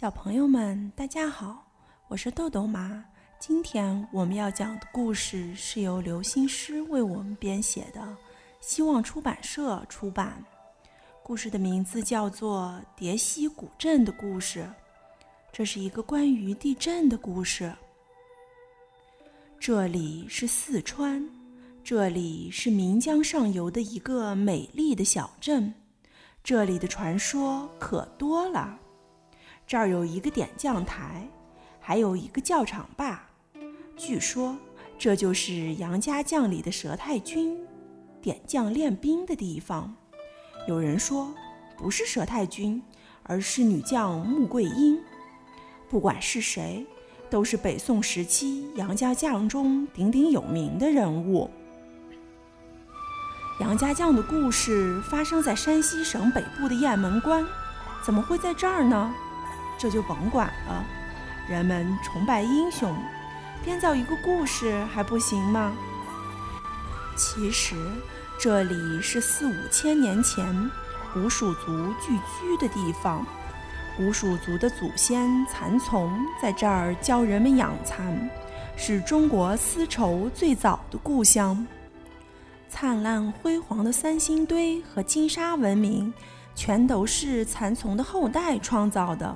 小朋友们，大家好，我是豆豆妈。今天我们要讲的故事是由刘心诗为我们编写的，希望出版社出版。故事的名字叫做《叠溪古镇的故事》，这是一个关于地震的故事。这里是四川，这里是岷江上游的一个美丽的小镇，这里的传说可多了。这儿有一个点将台，还有一个教场坝。据说这就是杨家将里的佘太君点将练兵的地方。有人说不是佘太君，而是女将穆桂英。不管是谁，都是北宋时期杨家将中鼎鼎有名的人物。杨家将的故事发生在山西省北部的雁门关，怎么会在这儿呢？这就甭管了，人们崇拜英雄，编造一个故事还不行吗？其实这里是四五千年前古蜀族聚居的地方，古蜀族的祖先蚕丛在这儿教人们养蚕，是中国丝绸最早的故乡。灿烂辉煌的三星堆和金沙文明，全都是蚕丛的后代创造的。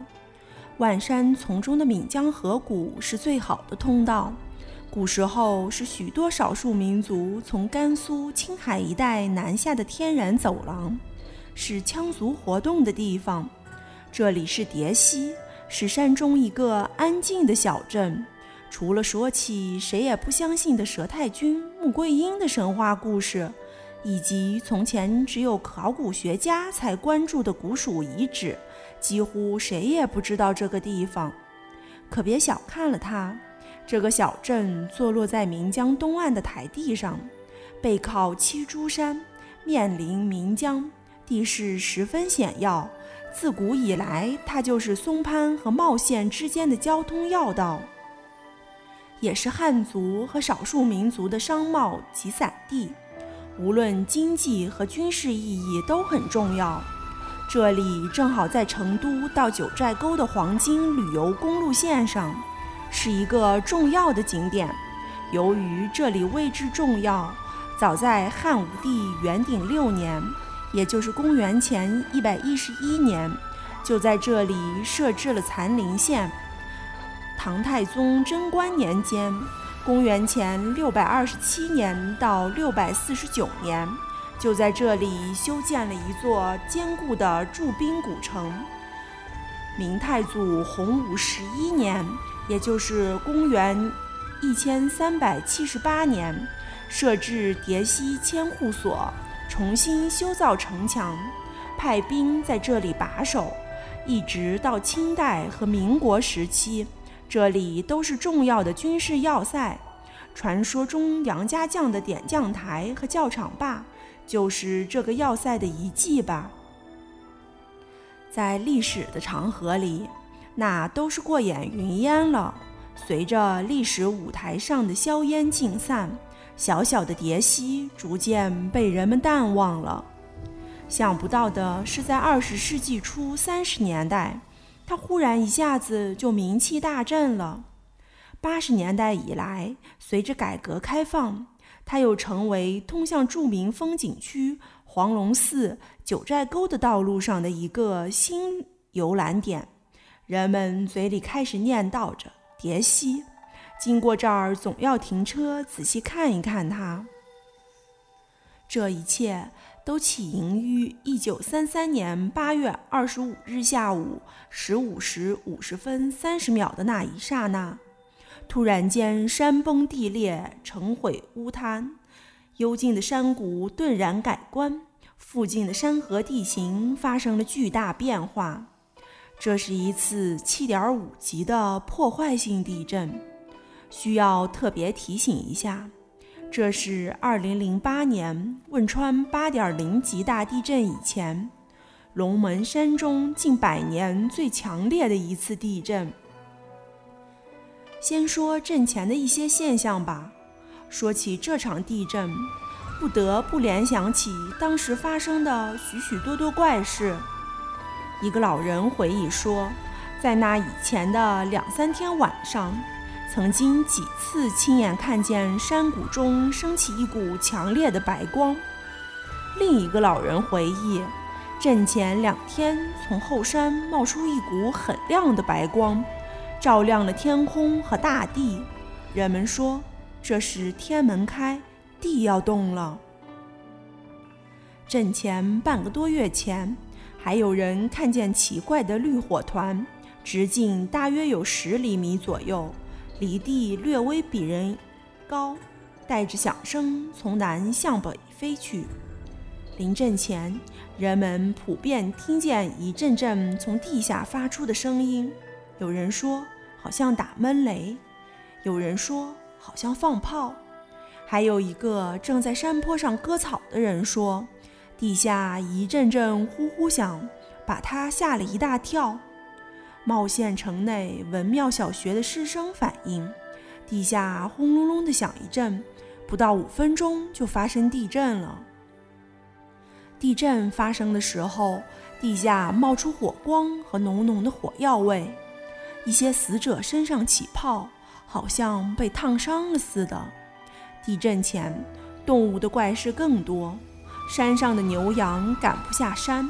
万山丛中的岷江河谷是最好的通道。古时候是许多少数民族从甘肃、青海一带南下的天然走廊，是羌族活动的地方。这里是叠溪，是山中一个安静的小镇。除了说起谁也不相信的佘太君、穆桂英的神话故事，以及从前只有考古学家才关注的古蜀遗址。几乎谁也不知道这个地方，可别小看了它。这个小镇坐落在岷江东岸的台地上，背靠七珠山，面临岷江，地势十分险要。自古以来，它就是松潘和茂县之间的交通要道，也是汉族和少数民族的商贸集散地，无论经济和军事意义都很重要。这里正好在成都到九寨沟的黄金旅游公路线上，是一个重要的景点。由于这里位置重要，早在汉武帝元鼎六年，也就是公元前一百一十一年，就在这里设置了残陵县。唐太宗贞观年间，公元前六百二十七年到六百四十九年。就在这里修建了一座坚固的驻兵古城。明太祖洪武十一年，也就是公元一千三百七十八年，设置叠溪千户所，重新修造城墙，派兵在这里把守，一直到清代和民国时期，这里都是重要的军事要塞。传说中杨家将的点将台和教场坝。就是这个要塞的遗迹吧。在历史的长河里，那都是过眼云烟了。随着历史舞台上的硝烟尽散，小小的叠溪逐渐被人们淡忘了。想不到的是，在二十世纪初三十年代，它忽然一下子就名气大振了。八十年代以来，随着改革开放。它又成为通向著名风景区黄龙寺、九寨沟的道路上的一个新游览点，人们嘴里开始念叨着“叠溪”，经过这儿总要停车仔细看一看它。这一切都起因于一九三三年八月二十五日下午十五时五十分三十秒的那一刹那。突然间，山崩地裂，城毁屋塌，幽静的山谷顿然改观，附近的山河地形发生了巨大变化。这是一次7.5级的破坏性地震，需要特别提醒一下，这是2008年汶川8.0级大地震以前，龙门山中近百年最强烈的一次地震。先说震前的一些现象吧。说起这场地震，不得不联想起当时发生的许许多多怪事。一个老人回忆说，在那以前的两三天晚上，曾经几次亲眼看见山谷中升起一股强烈的白光。另一个老人回忆，阵前两天从后山冒出一股很亮的白光，照亮了天空和大地。人们说，这是天门开，地要动了。阵前半个多月前，还有人看见奇怪的绿火团。直径大约有十厘米左右，离地略微比人高，带着响声从南向北飞去。临阵前，人们普遍听见一阵阵从地下发出的声音，有人说好像打闷雷，有人说好像放炮，还有一个正在山坡上割草的人说，地下一阵阵呼呼响，把他吓了一大跳。茂县城内文庙小学的师生反映，地下轰隆隆的响一阵，不到五分钟就发生地震了。地震发生的时候，地下冒出火光和浓浓的火药味，一些死者身上起泡，好像被烫伤了似的。地震前，动物的怪事更多，山上的牛羊赶不下山，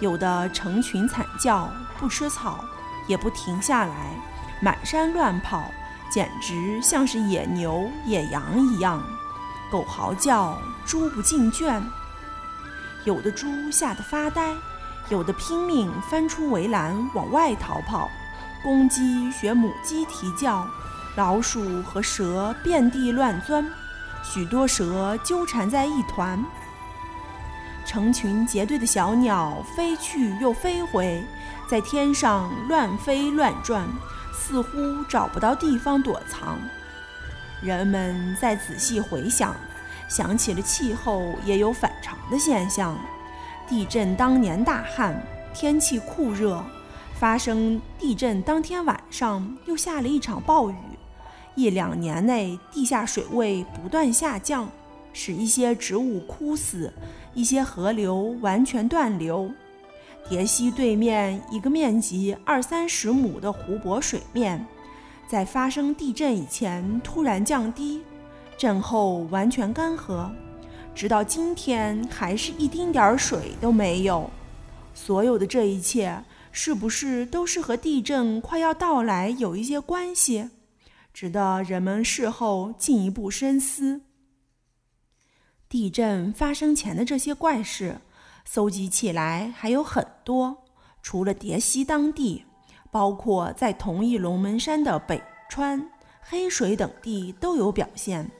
有的成群惨叫，不吃草。也不停下来，满山乱跑，简直像是野牛、野羊一样。狗嚎叫，猪不进圈。有的猪吓得发呆，有的拼命翻出围栏往外逃跑。公鸡学母鸡啼叫，老鼠和蛇遍地乱钻，许多蛇纠缠在一团。成群结队的小鸟飞去又飞回。在天上乱飞乱转，似乎找不到地方躲藏。人们再仔细回想，想起了气候也有反常的现象。地震当年大旱，天气酷热；发生地震当天晚上又下了一场暴雨。一两年内，地下水位不断下降，使一些植物枯死，一些河流完全断流。叠溪对面一个面积二三十亩的湖泊水面，在发生地震以前突然降低，震后完全干涸，直到今天还是一丁点儿水都没有。所有的这一切，是不是都是和地震快要到来有一些关系？值得人们事后进一步深思。地震发生前的这些怪事。搜集起来还有很多，除了叠溪当地，包括在同一龙门山的北川、黑水等地都有表现。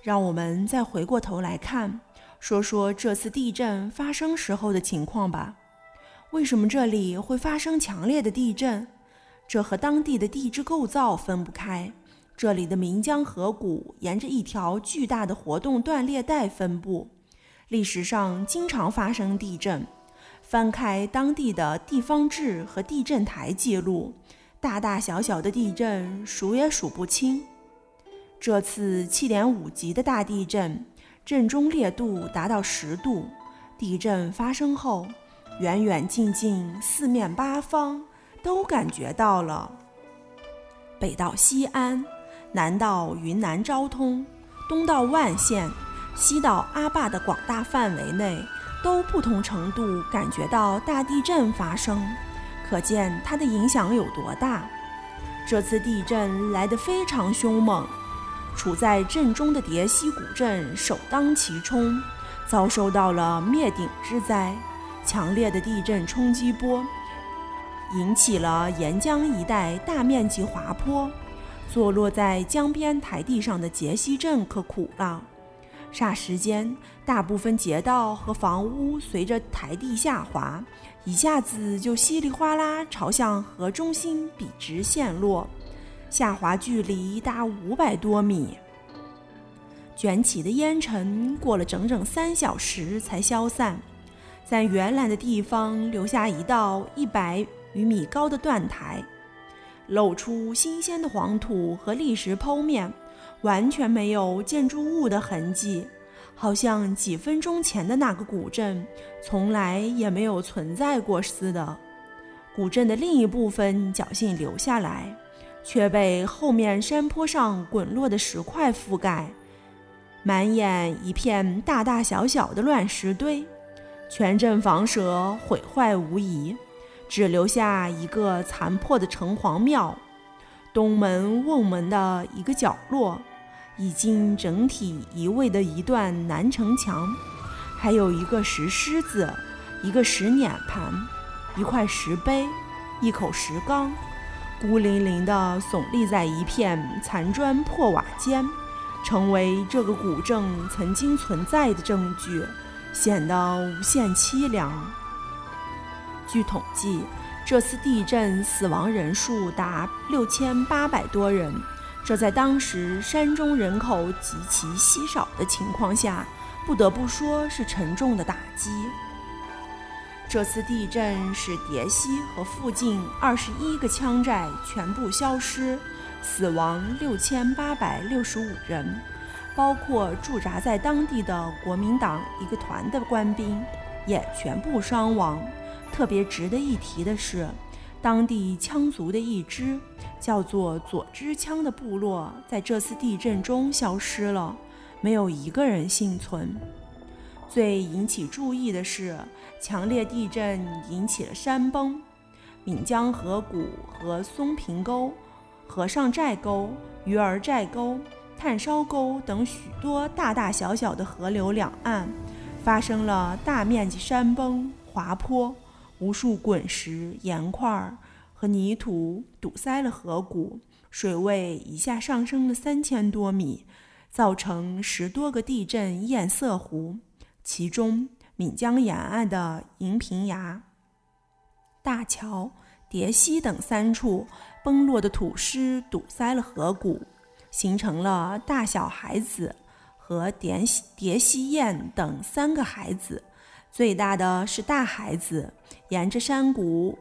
让我们再回过头来看，说说这次地震发生时候的情况吧。为什么这里会发生强烈的地震？这和当地的地质构造分不开。这里的岷江河谷沿着一条巨大的活动断裂带分布。历史上经常发生地震，翻开当地的地方志和地震台记录，大大小小的地震数也数不清。这次七点五级的大地震，震中烈度达到十度。地震发生后，远远近近四面八方都感觉到了。北到西安，南到云南昭通，东到万县。西到阿坝的广大范围内，都不同程度感觉到大地震发生，可见它的影响有多大。这次地震来得非常凶猛，处在震中的叠溪古镇首当其冲，遭受到了灭顶之灾。强烈的地震冲击波引起了沿江一带大面积滑坡，坐落在江边台地上的杰西镇可苦了。霎时间，大部分街道和房屋随着台地下滑，一下子就稀里哗啦朝向河中心笔直陷落，下滑距离达五百多米。卷起的烟尘过了整整三小时才消散，在原来的地方留下一道一百余米高的断台，露出新鲜的黄土和砾石剖面。完全没有建筑物的痕迹，好像几分钟前的那个古镇从来也没有存在过似的。古镇的另一部分侥幸留下来，却被后面山坡上滚落的石块覆盖，满眼一片大大小小的乱石堆。全镇房舍毁坏无遗，只留下一个残破的城隍庙，东门瓮门的一个角落，已经整体移位的一段南城墙，还有一个石狮子，一个石碾盘，一块石碑，一口石缸，孤零零地耸立在一片残砖破瓦间，成为这个古镇曾经存在的证据。显得无限凄凉。据统计，这次地震死亡人数达六千八百多人，这在当时山中人口极其稀少的情况下，不得不说是沉重的打击。这次地震使叠溪和附近二十一个羌寨全部消失，死亡六千八百六十五人。包括驻扎在当地的国民党一个团的官兵也全部伤亡。特别值得一提的是，当地羌族的一支叫做左支羌的部落在这次地震中消失了，没有一个人幸存。最引起注意的是，强烈地震引起了山崩，岷江河谷和松平沟、和尚寨沟、鱼儿寨沟。炭烧沟等许多大大小小的河流两岸，发生了大面积山崩、滑坡，无数滚石、岩块和泥土堵塞了河谷，水位一下上升了三千多米，造成十多个地震堰塞湖，其中闽江沿岸的银平崖、大桥、叠溪等三处崩落的土石堵塞了河谷。形成了大小孩子和叠叠溪堰等三个孩子，最大的是大孩子，沿着山谷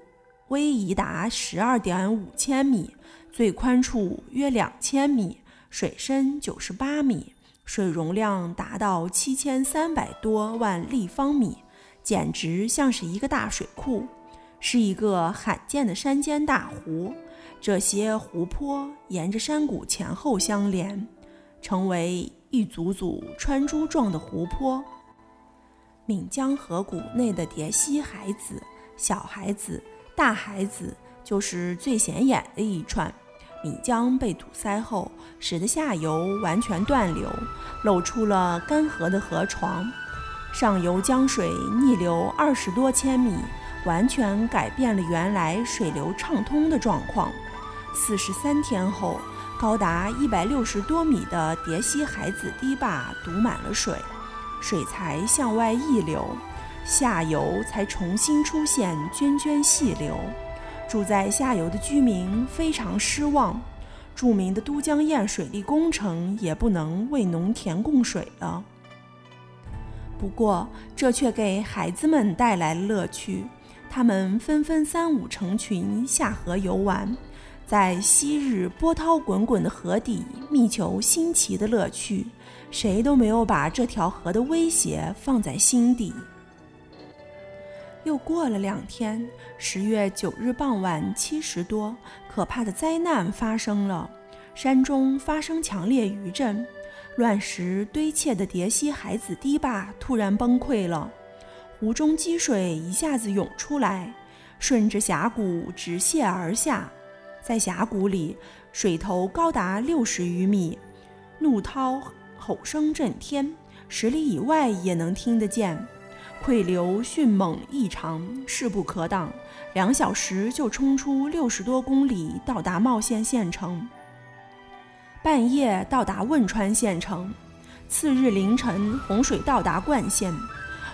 逶移达十二点五千米，最宽处约两千米，水深九十八米，水容量达到七千三百多万立方米，简直像是一个大水库，是一个罕见的山间大湖。这些湖泊沿着山谷前后相连，成为一组组穿珠状的湖泊。闽江河谷内的叠溪海子、小孩子、大海子就是最显眼的一串。闽江被堵塞后，使得下游完全断流，露出了干涸的河床。上游江水逆流二十多千米，完全改变了原来水流畅通的状况。四十三天后，高达一百六十多米的叠溪海子堤坝堵满了水，水才向外溢流，下游才重新出现涓涓细流。住在下游的居民非常失望，著名的都江堰水利工程也不能为农田供水了。不过，这却给孩子们带来了乐趣，他们纷纷三五成群下河游玩。在昔日波涛滚滚的河底觅求新奇的乐趣，谁都没有把这条河的威胁放在心底。又过了两天，十月九日傍晚七时多，可怕的灾难发生了，山中发生强烈余震，乱石堆砌的叠溪海子堤坝突然崩溃了，湖中积水一下子涌出来，顺着峡谷直泻而下。在峡谷里，水头高达六十余米，怒涛吼声震天，十里以外也能听得见。溃流迅猛异常，势不可挡，两小时就冲出六十多公里，到达茂县县城。半夜到达汶川县城，次日凌晨洪水到达灌县。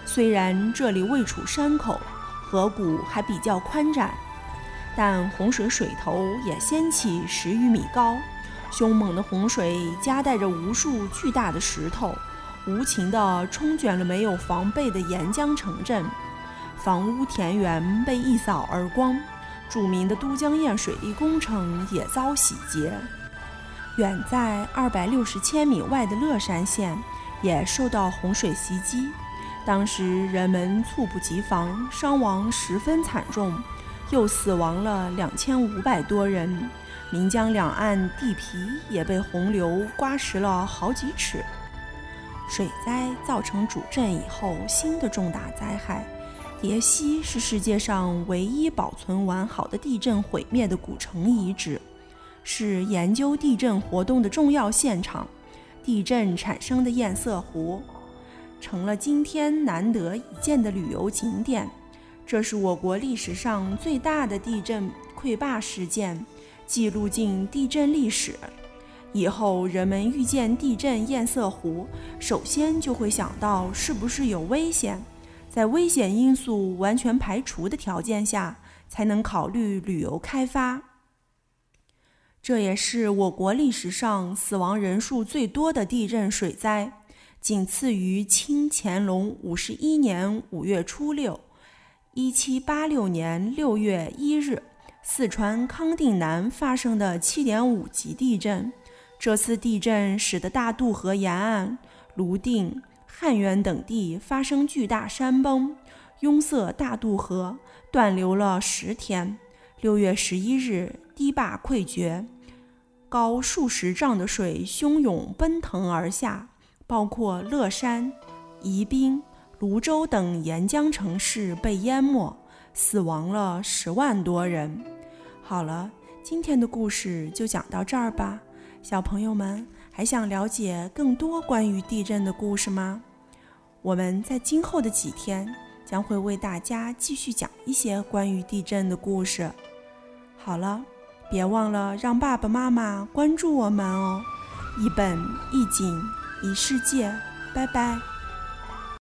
虽然这里位处山口，河谷还比较宽窄。但洪水水头也掀起十余米高，凶猛的洪水夹带着无数巨大的石头，无情地冲卷了没有防备的沿江城镇，房屋田园被一扫而光，著名的都江堰水利工程也遭洗劫。远在二百六十千米外的乐山县也受到洪水袭击，当时人们猝不及防，伤亡十分惨重。又死亡了两千五百多人，岷江两岸地皮也被洪流刮蚀了好几尺。水灾造成主震以后新的重大灾害。叠溪是世界上唯一保存完好的地震毁灭的古城遗址，是研究地震活动的重要现场。地震产生的堰塞湖，成了今天难得一见的旅游景点。这是我国历史上最大的地震溃坝事件，记录进地震历史。以后人们遇见地震堰塞湖，首先就会想到是不是有危险。在危险因素完全排除的条件下，才能考虑旅游开发。这也是我国历史上死亡人数最多的地震水灾，仅次于清乾隆五十一年五月初六，一七八六年六月一日，四川康定南发生的七点五级地震。这次地震使得大渡河沿岸、泸定。汉源等地发生巨大山崩，拥塞大渡河，断流了十天。六月十一日，堤坝溃决，高数十丈的水汹涌奔腾而下，包括乐山、宜宾、泸州等沿江城市被淹没，死亡了十万多人。好了，今天的故事就讲到这儿吧，小朋友们。还想了解更多关于地震的故事吗？我们在今后的几天将会为大家继续讲一些关于地震的故事。好了，别忘了让爸爸妈妈关注我们哦！一本一景一世界，拜拜。